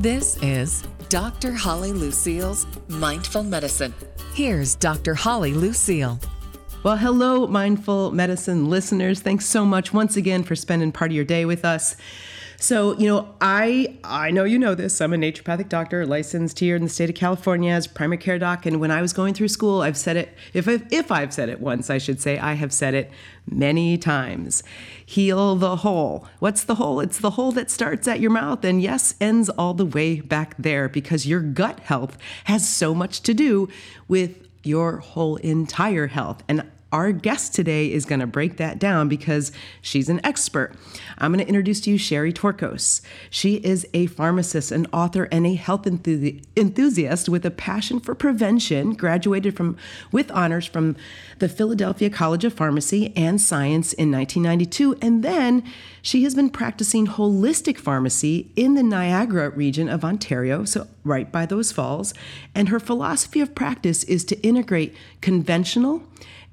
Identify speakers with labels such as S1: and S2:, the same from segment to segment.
S1: This is Dr. Holly Lucille's Mindful Medicine. Here's Dr. Holly Lucille.
S2: Well, hello, mindful medicine listeners. Thanks so much once again for spending part of your day with us. So, you know, I I know you know this. I'm a naturopathic doctor, licensed here in the state of California as primary care doc. And when I was going through school, I've said it. If I, if I've said it once, I should say I have said it many times. Heal the hole. What's the hole? It's the hole that starts at your mouth and yes, ends all the way back there because your gut health has so much to do with your whole entire health. And our guest today is going to break that down because she's an expert. I'm going to introduce to you Sherry Torkos. She is a pharmacist, an author, and a health enthusiast with a passion for prevention. Graduated from with honors from the Philadelphia College of Pharmacy and Science in 1992, and then she has been practicing holistic pharmacy in the Niagara region of Ontario, so right by those falls. And her philosophy of practice is to integrate conventional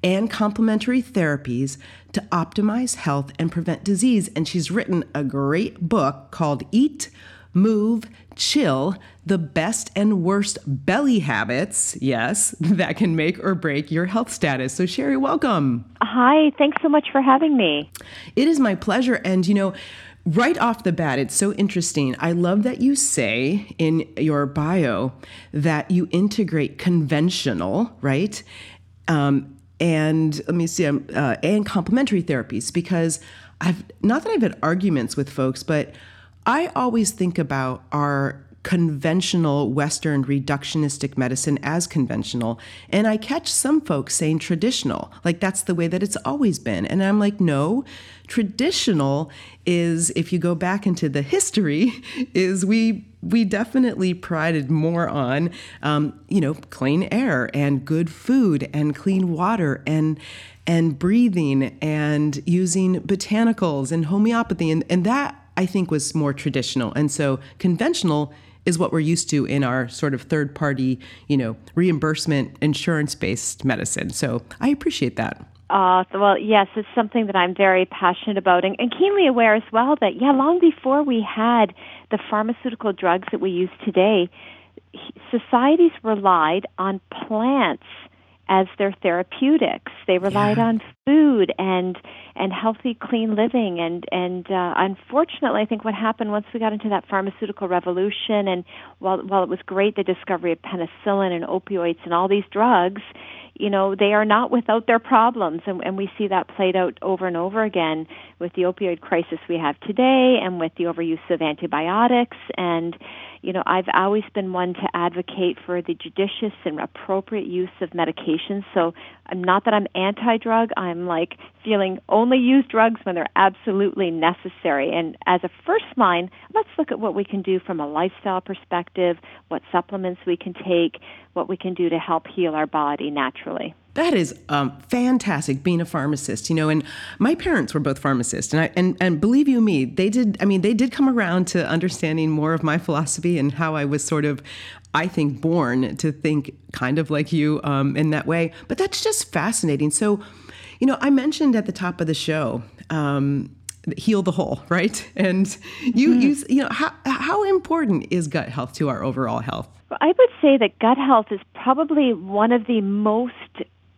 S2: and complementary therapies to optimize health and prevent disease. And she's written a great book called Eat, Move, Chill The Best and Worst Belly Habits, yes, that can make or break your health status. So, Sherry, welcome.
S3: Hi, thanks so much for having me.
S2: It is my pleasure. And, you know, right off the bat, it's so interesting. I love that you say in your bio that you integrate conventional, right? Um, and let me see, uh, and complementary therapies because I've not that I've had arguments with folks, but I always think about our conventional Western reductionistic medicine as conventional. And I catch some folks saying traditional, like that's the way that it's always been. And I'm like, no, traditional is, if you go back into the history, is we we definitely prided more on, um, you know, clean air and good food and clean water and and breathing and using botanicals and homeopathy and, and that I think was more traditional. And so conventional is what we're used to in our sort of third party, you know, reimbursement insurance based medicine. So I appreciate that.
S3: Uh, well, yes, it's something that I'm very passionate about and, and keenly aware as well that, yeah, long before we had the pharmaceutical drugs that we use today, societies relied on plants as their therapeutics. They relied yeah. on food and and healthy, clean living. And and uh, unfortunately, I think what happened once we got into that pharmaceutical revolution, and while while it was great the discovery of penicillin and opioids and all these drugs, you know they are not without their problems, and, and we see that played out over and over again with the opioid crisis we have today, and with the overuse of antibiotics and you know, I've always been one to advocate for the judicious and appropriate use of medications. So I'm not that I'm anti-drug. I'm like feeling only use drugs when they're absolutely necessary. And as a first line, let's look at what we can do from a lifestyle perspective, what supplements we can take, what we can do to help heal our body naturally.
S2: That is um, fantastic being a pharmacist, you know. And my parents were both pharmacists, and I and and believe you me, they did. I mean, they did come around to understanding more of my philosophy and how I was sort of, I think, born to think kind of like you um, in that way. But that's just fascinating. So, you know, I mentioned at the top of the show. Um, heal the whole, right? And you, mm-hmm. you, you know, how how important is gut health to our overall health?
S3: I would say that gut health is probably one of the most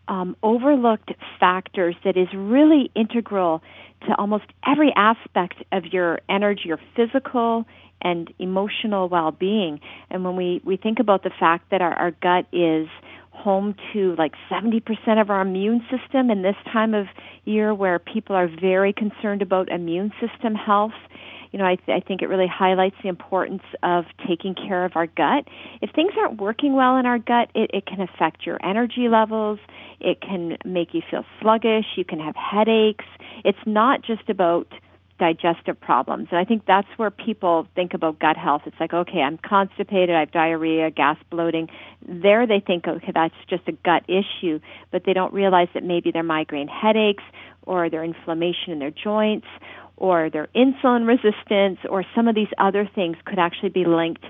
S3: um, overlooked factors that is really integral to almost every aspect of your energy, your physical and emotional well being. And when we, we think about the fact that our, our gut is home to like 70% of our immune system in this time of year where people are very concerned about immune system health, you know, I, th- I think it really highlights the importance of taking care of our gut. If things aren't working well in our gut, it, it can affect your energy levels. It can make you feel sluggish. You can have headaches. It's not just about digestive problems. And I think that's where people think about gut health. It's like, okay, I'm constipated, I have diarrhea, gas bloating. There they think, okay, that's just a gut issue, but they don't realize that maybe they're migraine headaches or their inflammation in their joints or their insulin resistance or some of these other things could actually be linked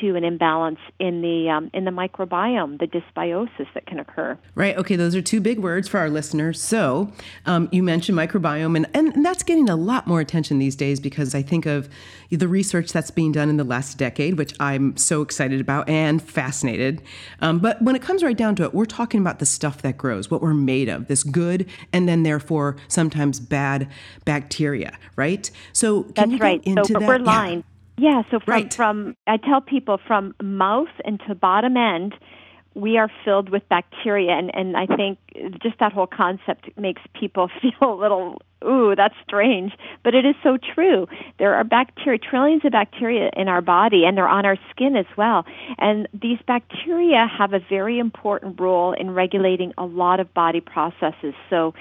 S3: to an imbalance in the um, in the microbiome, the dysbiosis that can occur.
S2: Right. Okay. Those are two big words for our listeners. So um, you mentioned microbiome, and, and that's getting a lot more attention these days because I think of the research that's being done in the last decade, which I'm so excited about and fascinated. Um, but when it comes right down to it, we're talking about the stuff that grows, what we're made of, this good and then therefore sometimes bad bacteria, right? So can
S3: that's right.
S2: so,
S3: but
S2: that?
S3: we're lined. Yeah. Yeah so from,
S2: right.
S3: from I tell people from mouth and to bottom end we are filled with bacteria and, and I think just that whole concept makes people feel a little ooh, that's strange. But it is so true. There are bacteria, trillions of bacteria in our body, and they're on our skin as well. And these bacteria have a very important role in regulating a lot of body processes. So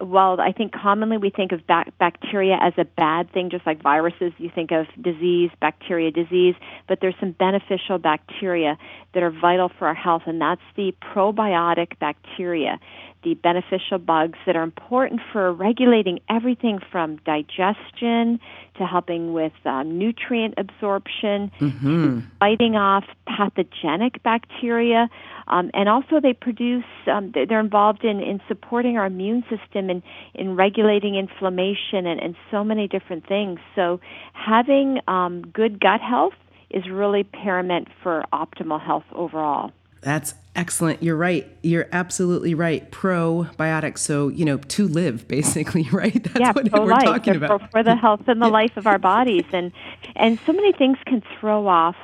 S3: while I think commonly we think of bac- bacteria as a bad thing, just like viruses, you think of disease, bacteria, disease, but there's some beneficial bacteria that are vital for our health, and that's the probiotic bacteria the beneficial bugs that are important for regulating everything from digestion to helping with um, nutrient absorption,
S2: mm-hmm.
S3: fighting off pathogenic bacteria, um, and also they produce. Um, they're involved in, in supporting our immune system and in regulating inflammation and, and so many different things. So having um, good gut health is really paramount for optimal health overall.
S2: That's excellent. You're right. You're absolutely right. Probiotics. So, you know, to live, basically, right? That's
S3: yeah,
S2: what
S3: pro-life.
S2: we're talking
S3: They're
S2: about.
S3: For, for the health and the life of our bodies. And, and so many things can throw off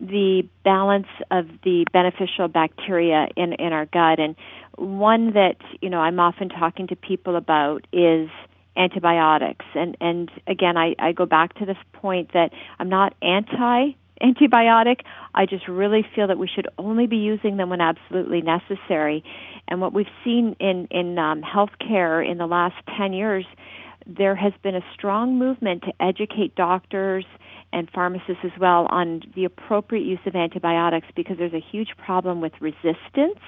S3: the balance of the beneficial bacteria in, in our gut. And one that, you know, I'm often talking to people about is antibiotics. And, and again, I, I go back to this point that I'm not anti antibiotic. I just really feel that we should only be using them when absolutely necessary. And what we've seen in in um, healthcare in the last ten years, there has been a strong movement to educate doctors and pharmacists as well on the appropriate use of antibiotics because there's a huge problem with resistance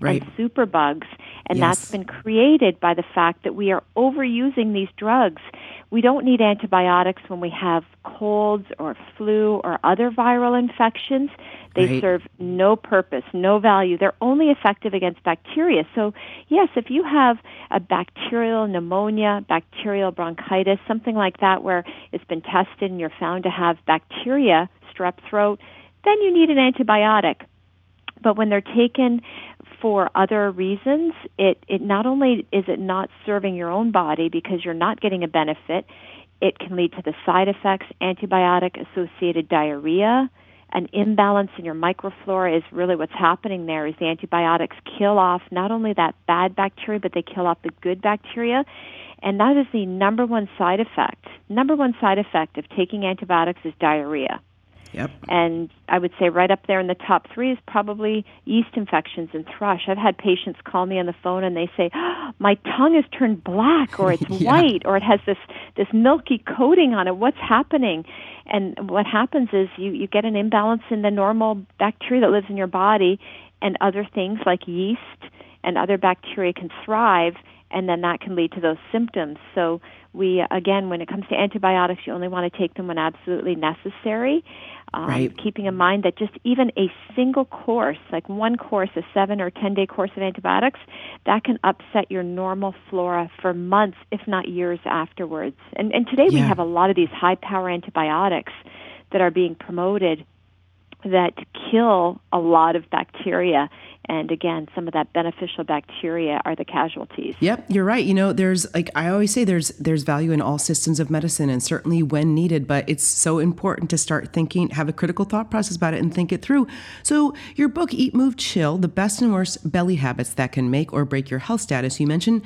S2: right.
S3: and superbugs. And
S2: yes.
S3: that's been created by the fact that we are overusing these drugs. We don't need antibiotics when we have colds or flu or other viral infections. They
S2: right.
S3: serve no purpose, no value. They're only effective against bacteria. So, yes, if you have a bacterial pneumonia, bacterial bronchitis, something like that where it's been tested and you're found to have bacteria, strep throat, then you need an antibiotic. But when they're taken for other reasons, it, it not only is it not serving your own body because you're not getting a benefit, it can lead to the side effects, antibiotic associated diarrhea, an imbalance in your microflora is really what's happening there is the antibiotics kill off not only that bad bacteria but they kill off the good bacteria. And that is the number one side effect number one side effect of taking antibiotics is diarrhea
S2: Yep.
S3: And I would say right up there in the top three is probably yeast infections and thrush. I've had patients call me on the phone and they say, oh, "My tongue has turned black, or it's
S2: yeah.
S3: white, or it has this this milky coating on it. What's happening?" And what happens is you you get an imbalance in the normal bacteria that lives in your body, and other things like yeast and other bacteria can thrive, and then that can lead to those symptoms. So we again when it comes to antibiotics you only want to take them when absolutely necessary um,
S2: right.
S3: keeping in mind that just even a single course like one course a seven or ten day course of antibiotics that can upset your normal flora for months if not years afterwards and and today
S2: yeah.
S3: we have a lot of these high power antibiotics that are being promoted that kill a lot of bacteria. And again some of that beneficial bacteria are the casualties.
S2: Yep you're right. You know there's like i always say there's there's value in all systems of medicine and certainly when needed but it's so important to start thinking have a critical thought process about it and think it through. So your book eat move chill the best and worst belly habits that can make or break your health status. You mentioned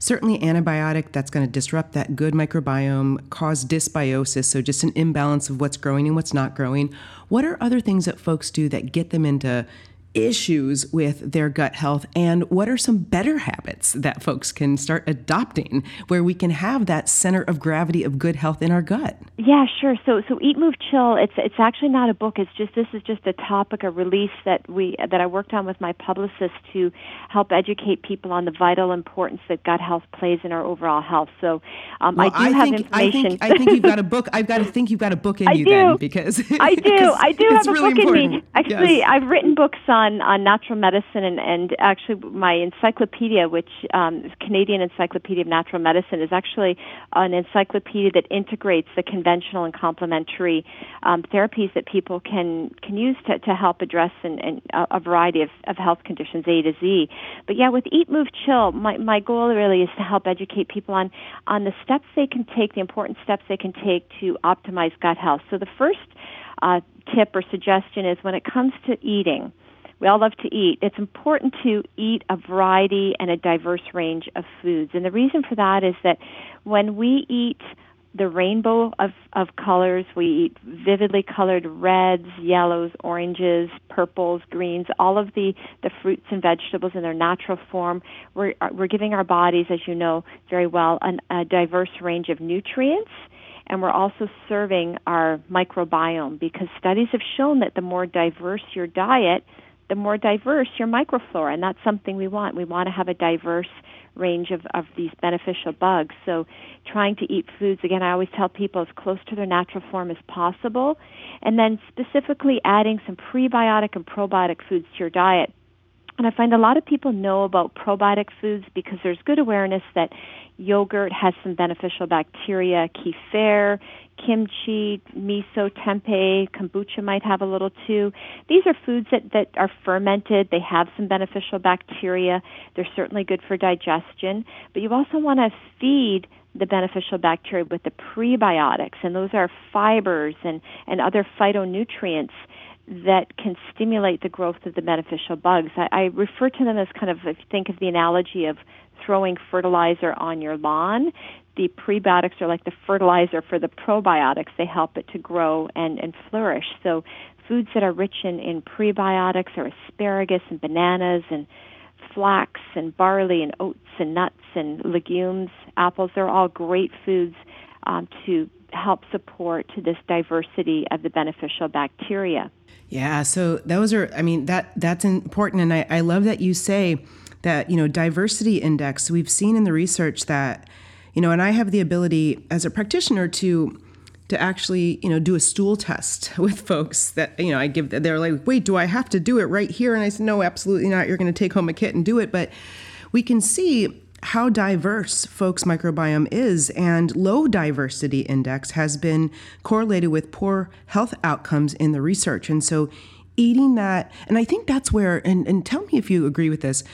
S2: certainly antibiotic that's going to disrupt that good microbiome cause dysbiosis so just an imbalance of what's growing and what's not growing what are other things that folks do that get them into issues with their gut health and what are some better habits that folks can start adopting where we can have that center of gravity of good health in our gut
S3: yeah sure so so eat move chill it's it's actually not a book it's just this is just a topic a release that we that I worked on with my publicist to help educate people on the vital importance that gut health plays in our overall health so um,
S2: well,
S3: I do
S2: I
S3: have
S2: think,
S3: information
S2: I think, I think you've got a book I've got to think you've got a book in
S3: I
S2: you
S3: do.
S2: then because
S3: I do. I do have a
S2: really
S3: book
S2: important.
S3: in me. Actually,
S2: Yes.
S3: I've written books on on natural medicine, and and actually my encyclopedia, which um, Canadian Encyclopedia of Natural Medicine, is actually an encyclopedia that integrates the conventional and complementary um, therapies that people can can use to to help address a variety of, of health conditions A to Z. But yeah, with Eat, Move, Chill, my my goal really is to help educate people on on the steps they can take, the important steps they can take to optimize gut health. So the first uh, tip or suggestion is when it comes to eating, we all love to eat. It's important to eat a variety and a diverse range of foods. And the reason for that is that when we eat the rainbow of, of colors, we eat vividly colored reds, yellows, oranges, purples, greens, all of the, the fruits and vegetables in their natural form. We're, we're giving our bodies, as you know very well, an, a diverse range of nutrients and we're also serving our microbiome because studies have shown that the more diverse your diet, the more diverse your microflora, and that's something we want. We want to have a diverse range of, of these beneficial bugs. So, trying to eat foods, again, I always tell people as close to their natural form as possible, and then specifically adding some prebiotic and probiotic foods to your diet. And I find a lot of people know about probiotic foods because there's good awareness that yogurt has some beneficial bacteria, kefir, kimchi, miso, tempeh, kombucha might have a little too. These are foods that, that are fermented. They have some beneficial bacteria. They're certainly good for digestion. But you also want to feed the beneficial bacteria with the prebiotics, and those are fibers and, and other phytonutrients that can stimulate the growth of the beneficial bugs. I, I refer to them as kind of, if you think of the analogy of throwing fertilizer on your lawn, the prebiotics are like the fertilizer for the probiotics. They help it to grow and, and flourish. So, foods that are rich in, in prebiotics are asparagus and bananas and flax and barley and oats and nuts and legumes, apples. They're all great foods um, to help support this diversity of the beneficial bacteria.
S2: Yeah, so those are I mean that that's important and I, I love that you say that, you know, diversity index. We've seen in the research that, you know, and I have the ability as a practitioner to to actually, you know, do a stool test with folks that, you know, I give they're like, "Wait, do I have to do it right here?" And I said, "No, absolutely not. You're going to take home a kit and do it." But we can see how diverse folks' microbiome is, and low diversity index has been correlated with poor health outcomes in the research. And so, eating that, and I think that's where, and, and tell me if you agree with this,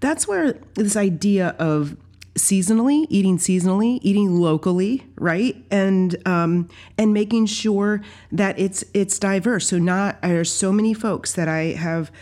S2: that's where this idea of seasonally eating seasonally eating locally right and um, and making sure that it's it's diverse so not there's so many folks that i have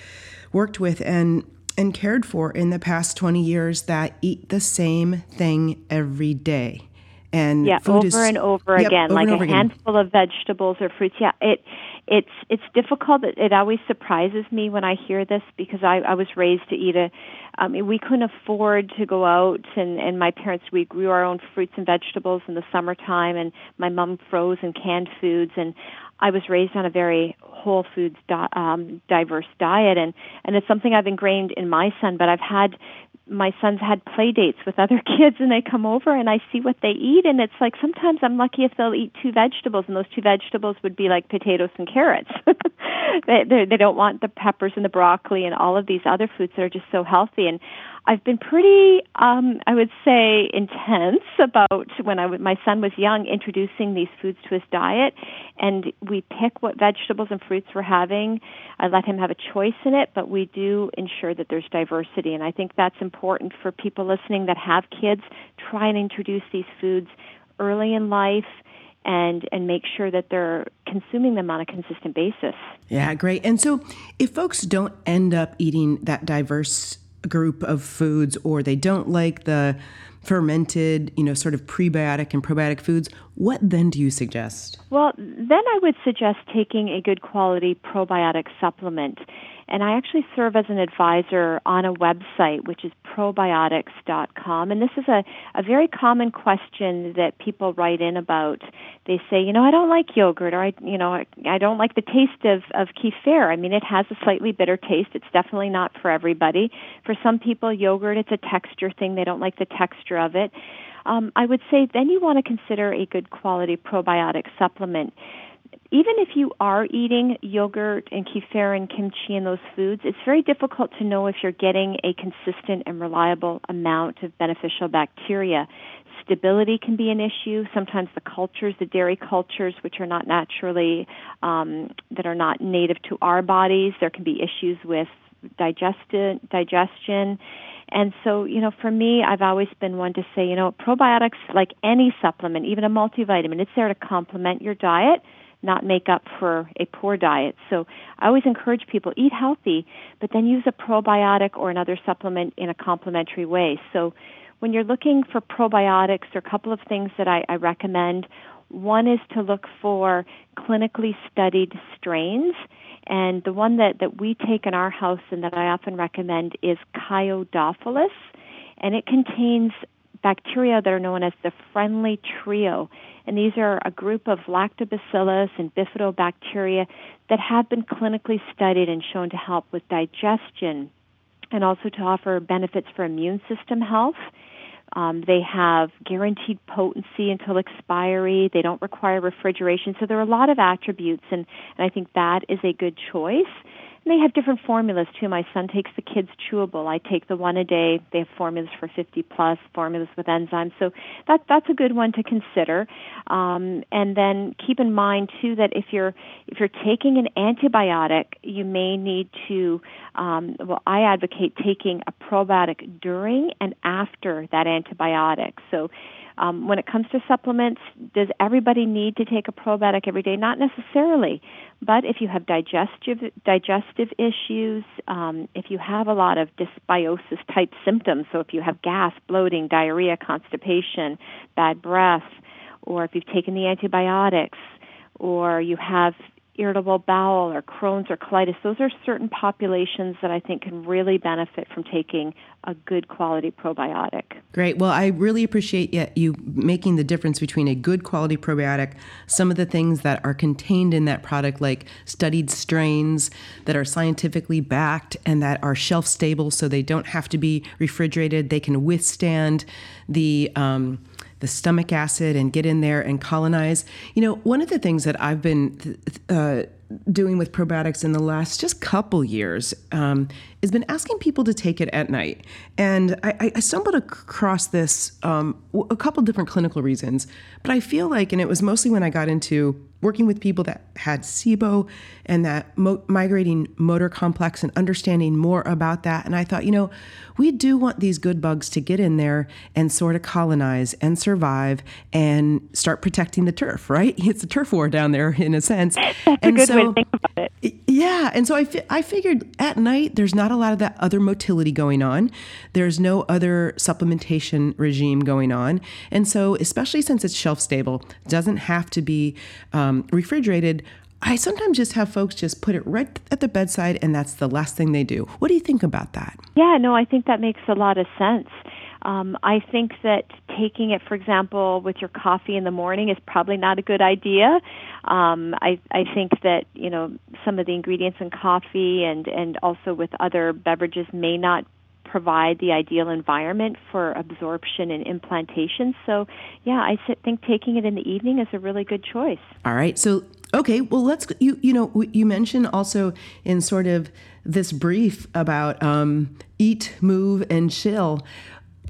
S2: worked with and and cared for in the past 20 years that eat the same thing every day. And
S3: yeah,
S2: food
S3: over
S2: is,
S3: and over
S2: Yep,
S3: again,
S2: over
S3: like
S2: and
S3: a
S2: again.
S3: handful of vegetables or fruits. Yeah, it it's it's difficult. It, it always surprises me when I hear this because I I was raised to eat a. I mean, we couldn't afford to go out, and and my parents we grew our own fruits and vegetables in the summertime, and my mom froze and canned foods, and I was raised on a very whole foods di- um, diverse diet, and and it's something I've ingrained in my son. But I've had my son's had play dates with other kids and they come over and I see what they eat and it's like sometimes I'm lucky if they'll eat two vegetables and those two vegetables would be like potatoes and carrots. they they don't want the peppers and the broccoli and all of these other foods that are just so healthy and I've been pretty um I would say intense about when I w- my son was young introducing these foods to his diet and we pick what vegetables and fruits we're having. I let him have a choice in it, but we do ensure that there's diversity and I think that's important for people listening that have kids. Try and introduce these foods early in life and and make sure that they're consuming them on a consistent basis.
S2: Yeah, great. And so if folks don't end up eating that diverse group of foods or they don't like the fermented, you know, sort of prebiotic and probiotic foods, what then do you suggest?
S3: Well, then I would suggest taking a good quality probiotic supplement. And I actually serve as an advisor on a website, which is probiotics.com. And this is a, a very common question that people write in about. They say, you know, I don't like yogurt, or I, you know, I, I don't like the taste of, of kefir. I mean, it has a slightly bitter taste. It's definitely not for everybody. For some people, yogurt, it's a texture thing. They don't like the texture of it. Um, I would say then you want to consider a good quality probiotic supplement even if you are eating yogurt and kefir and kimchi and those foods, it's very difficult to know if you're getting a consistent and reliable amount of beneficial bacteria. Stability can be an issue. Sometimes the cultures, the dairy cultures, which are not naturally, um, that are not native to our bodies, there can be issues with digestion. digestion. And so, you know, for me, I've always been one to say, you know, probiotics, like any supplement, even a multivitamin, it's there to complement your diet not make up for a poor diet. So I always encourage people eat healthy, but then use a probiotic or another supplement in a complementary way. So when you're looking for probiotics, there are a couple of things that I, I recommend. One is to look for clinically studied strains. And the one that, that we take in our house and that I often recommend is Kyo-Dophilus. And it contains bacteria that are known as the friendly trio. And these are a group of lactobacillus and bifidobacteria that have been clinically studied and shown to help with digestion and also to offer benefits for immune system health. Um, they have guaranteed potency until expiry. They don't require refrigeration. So there are a lot of attributes, and, and I think that is a good choice. And they have different formulas too. My son takes the kids chewable. I take the one a day. They have formulas for 50 plus formulas with enzymes. So that that's a good one to consider. Um, and then keep in mind too that if you're if you're taking an antibiotic, you may need to. Um, well, I advocate taking a probiotic during and after that antibiotic. So um, when it comes to supplements, does everybody need to take a probiotic every day? Not necessarily. But if you have digestive digestive issues, um, if you have a lot of dysbiosis type symptoms, so if you have gas, bloating, diarrhea, constipation, bad breath, or if you've taken the antibiotics, or you have irritable bowel or Crohn's or colitis, those are certain populations that I think can really benefit from taking a good quality probiotic.
S2: Great. Well, I really appreciate you making the difference between a good quality probiotic, some of the things that are contained in that product, like studied strains that are scientifically backed and that are shelf stable so they don't have to be refrigerated. They can withstand the. Um, the stomach acid and get in there and colonize. You know, one of the things that I've been uh, doing with probiotics in the last just couple years um, has been asking people to take it at night. And I, I stumbled across this um, a couple different clinical reasons, but I feel like, and it was mostly when I got into working with people that had SIBO and that mo- migrating motor complex and understanding more about that. And I thought, you know, we do want these good bugs to get in there and sort of colonize and survive and start protecting the turf, right? It's a turf war down there in a sense.
S3: That's and a good so, think about it.
S2: Yeah. And so I, fi- I figured at night, there's not a lot of that other motility going on. There's no other supplementation regime going on. And so, especially since it's shelf stable, doesn't have to be um, refrigerated. I sometimes just have folks just put it right at the bedside, and that's the last thing they do. What do you think about that?
S3: Yeah, no, I think that makes a lot of sense. Um, I think that taking it, for example, with your coffee in the morning is probably not a good idea. Um, I, I think that you know some of the ingredients in coffee and and also with other beverages may not provide the ideal environment for absorption and implantation. So, yeah, I think taking it in the evening is a really good choice.
S2: All right. So, okay, well, let's you you know you mentioned also in sort of this brief about um, eat, move, and chill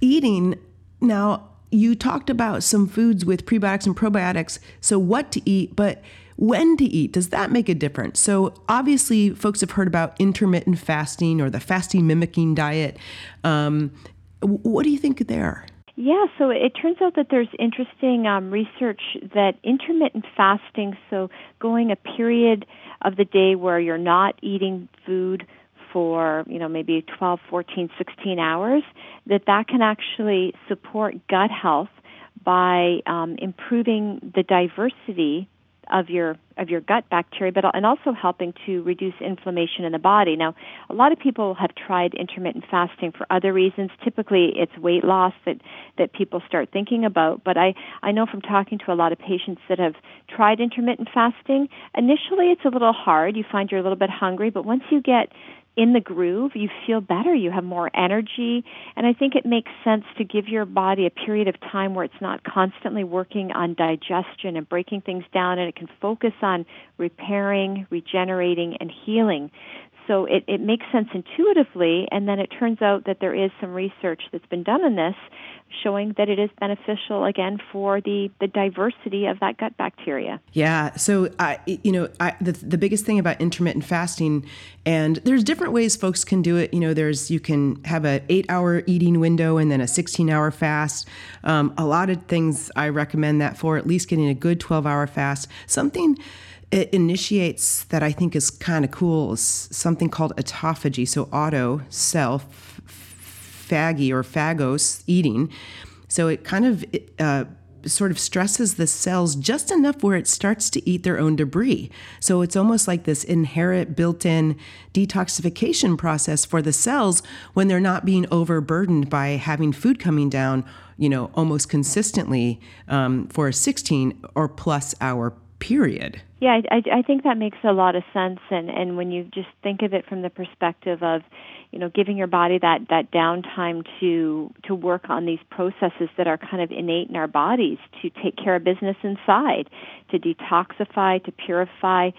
S2: eating. Now you talked about some foods with prebiotics and probiotics so what to eat but when to eat does that make a difference? So obviously folks have heard about intermittent fasting or the fasting mimicking diet. Um, what do you think there?
S3: Yeah, so it turns out that there's interesting um, research that intermittent fasting, so going a period of the day where you're not eating food for you know maybe 12 14 16 hours that that can actually support gut health by um, improving the diversity of your of your gut bacteria, but and also helping to reduce inflammation in the body. Now, a lot of people have tried intermittent fasting for other reasons. Typically, it's weight loss that that people start thinking about. But I I know from talking to a lot of patients that have tried intermittent fasting, initially it's a little hard. You find you're a little bit hungry, but once you get in the groove, you feel better, you have more energy, and I think it makes sense to give your body a period of time where it's not constantly working on digestion and breaking things down, and it can focus on repairing, regenerating, and healing. So it, it makes sense intuitively, and then it turns out that there is some research that's been done on this showing that it is beneficial again for the, the diversity of that gut bacteria.
S2: Yeah. So, I, you know, I, the, the biggest thing about intermittent fasting, and there's different ways folks can do it. You know, there's you can have an eight hour eating window and then a 16 hour fast. Um, a lot of things I recommend that for, at least getting a good 12 hour fast. Something it initiates that I think is kind of cool is something called autophagy. So auto, self, phagy or phagos, eating. So it kind of uh, sort of stresses the cells just enough where it starts to eat their own debris. So it's almost like this inherent built in detoxification process for the cells when they're not being overburdened by having food coming down, you know, almost consistently um, for a 16 or plus hour period.
S3: Yeah, I, I think that makes a lot of sense, and and when you just think of it from the perspective of, you know, giving your body that that downtime to to work on these processes that are kind of innate in our bodies, to take care of business inside, to detoxify, to purify,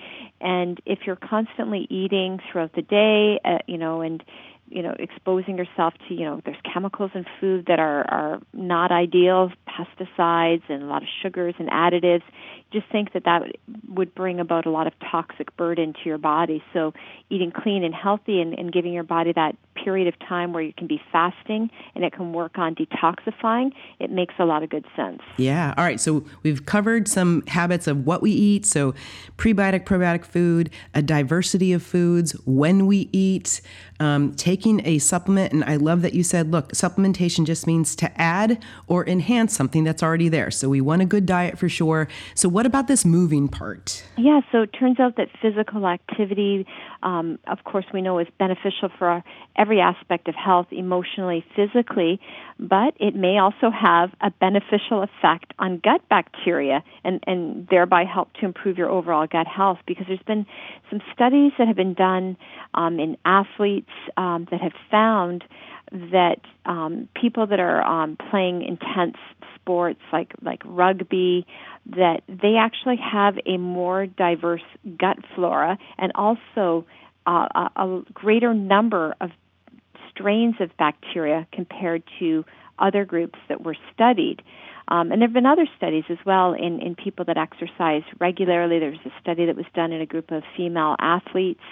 S3: and if you're constantly eating throughout the day, uh, you know, and you know exposing yourself to you know there's chemicals in food that are are not ideal pesticides and a lot of sugars and additives just think that that would bring about a lot of toxic burden to your body. So eating clean and healthy and, and giving your body that period of time where you can be fasting and it can work on detoxifying it makes a lot of good sense
S2: yeah all right so we've covered some habits of what we eat so prebiotic probiotic food a diversity of foods when we eat um, taking a supplement, and I love that you said, look, supplementation just means to add or enhance something that's already there. So we want a good diet for sure. So, what about this moving part?
S3: Yeah, so it turns out that physical activity, um, of course, we know is beneficial for our, every aspect of health, emotionally, physically, but it may also have a beneficial effect on gut bacteria and, and thereby help to improve your overall gut health because there's been some studies that have been done um, in athletes um, that have found that um, people that are um, playing intense sports like like rugby that they actually have a more diverse gut flora and also uh, a, greater number of strains of bacteria compared to other groups that were studied. Um, and there have been other studies as well in, in people that exercise regularly. There was a study that was done in a group of female athletes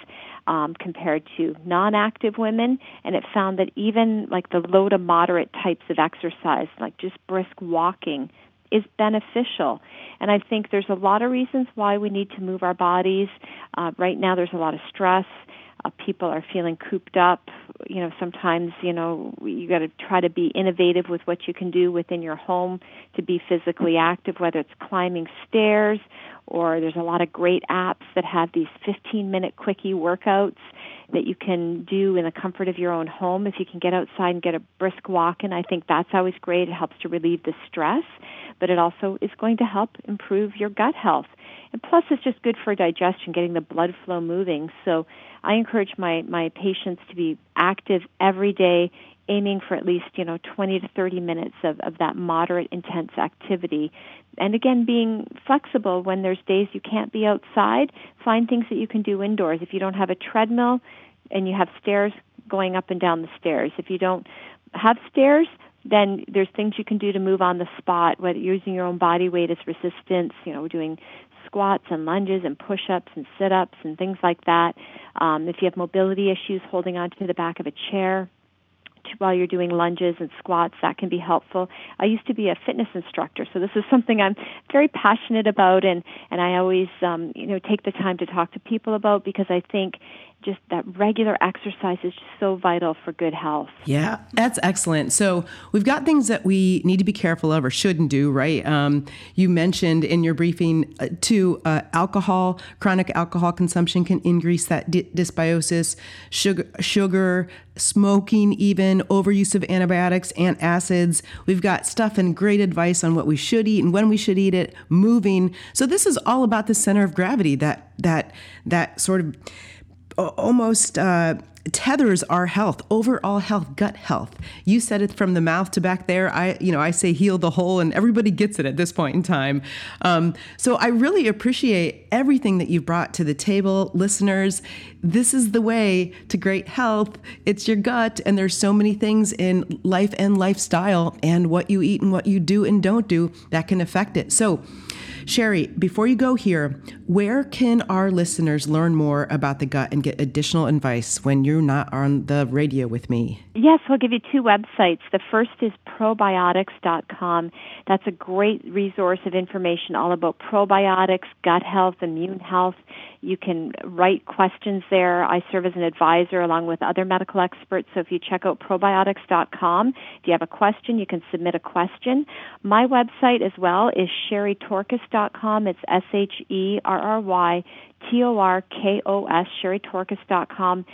S3: um, compared to non active women, and it found that even like the low to moderate types of exercise, like just brisk walking, is beneficial. And I think there's a lot of reasons why we need to move our bodies. Uh, right now, there's a lot of stress. Uh, people are feeling cooped up. You know, sometimes, you know, you got to try to be innovative with what you can do within your home to be physically active, whether it's climbing stairs or there's a lot of great apps that have these 15 minute quickie workouts that you can do in the comfort of your own home. If you can get outside and get a brisk walk and I think that's always great. It helps to relieve the stress, but it also is going to help improve your gut health. And plus, it's just good for digestion, getting the blood flow moving. So I encourage my, my patients to be active every day, aiming for at least, you know, 20 to 30 minutes of, of that moderate, intense activity. And again, being flexible when there's days you can't be outside, find things that you can do indoors. If you don't have a treadmill and you have stairs, going up and down the stairs. If you don't have stairs, then there's things you can do to move on the spot, whether using your own body weight as resistance, you know, doing squats and lunges and push ups and sit ups and things like that. Um, if you have mobility issues, holding onto the back of a chair while you're doing lunges and squats that can be helpful. I used to be a fitness instructor so this is something i'm very passionate about and and i always um you know take the time to talk to people about because i think just that regular exercise is just so vital for good health.
S2: Yeah, that's excellent. So we've got things that we need to be careful of or shouldn't do, right? Um, you mentioned in your briefing uh, too, uh, alcohol, chronic alcohol consumption can increase that dysbiosis, sugar, sugar, smoking, even overuse of antibiotics and acids. We've got stuff and great advice on what we should eat and when we should eat it, moving. So this is all about the center of gravity that that that sort of almost uh, tethers our health, overall health, gut health. You said it from the mouth to back there. I, you know, I say heal the whole, and everybody gets it at this point in time. Um, so I really appreciate everything that you've brought to the table, listeners. This is the way to great health. It's your gut, and there's so many things in life and lifestyle, and what you eat and what you do and don't do that can affect it. So. Sherry, before you go here, where can our listeners learn more about the gut and get additional advice when you're not on the radio with me?
S3: Yes, I'll give you two websites. The first is probiotics.com. That's a great resource of information all about probiotics, gut health, immune health. You can write questions there. I serve as an advisor along with other medical experts. So if you check out probiotics.com, if you have a question, you can submit a question. My website as well is It's S H E R R Y T O R K O S, sherrytorkos.com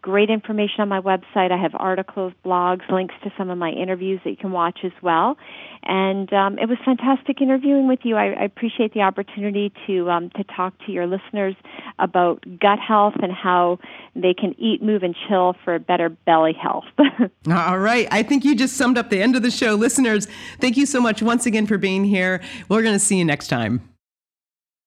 S3: great information on my website. I have articles, blogs, links to some of my interviews that you can watch as well. And um, it was fantastic interviewing with you. I, I appreciate the opportunity to um, to talk to your listeners about gut health and how they can eat, move, and chill for better belly health.
S2: All right. I think you just summed up the end of the show. Listeners, thank you so much once again for being here. We're going to see you next time.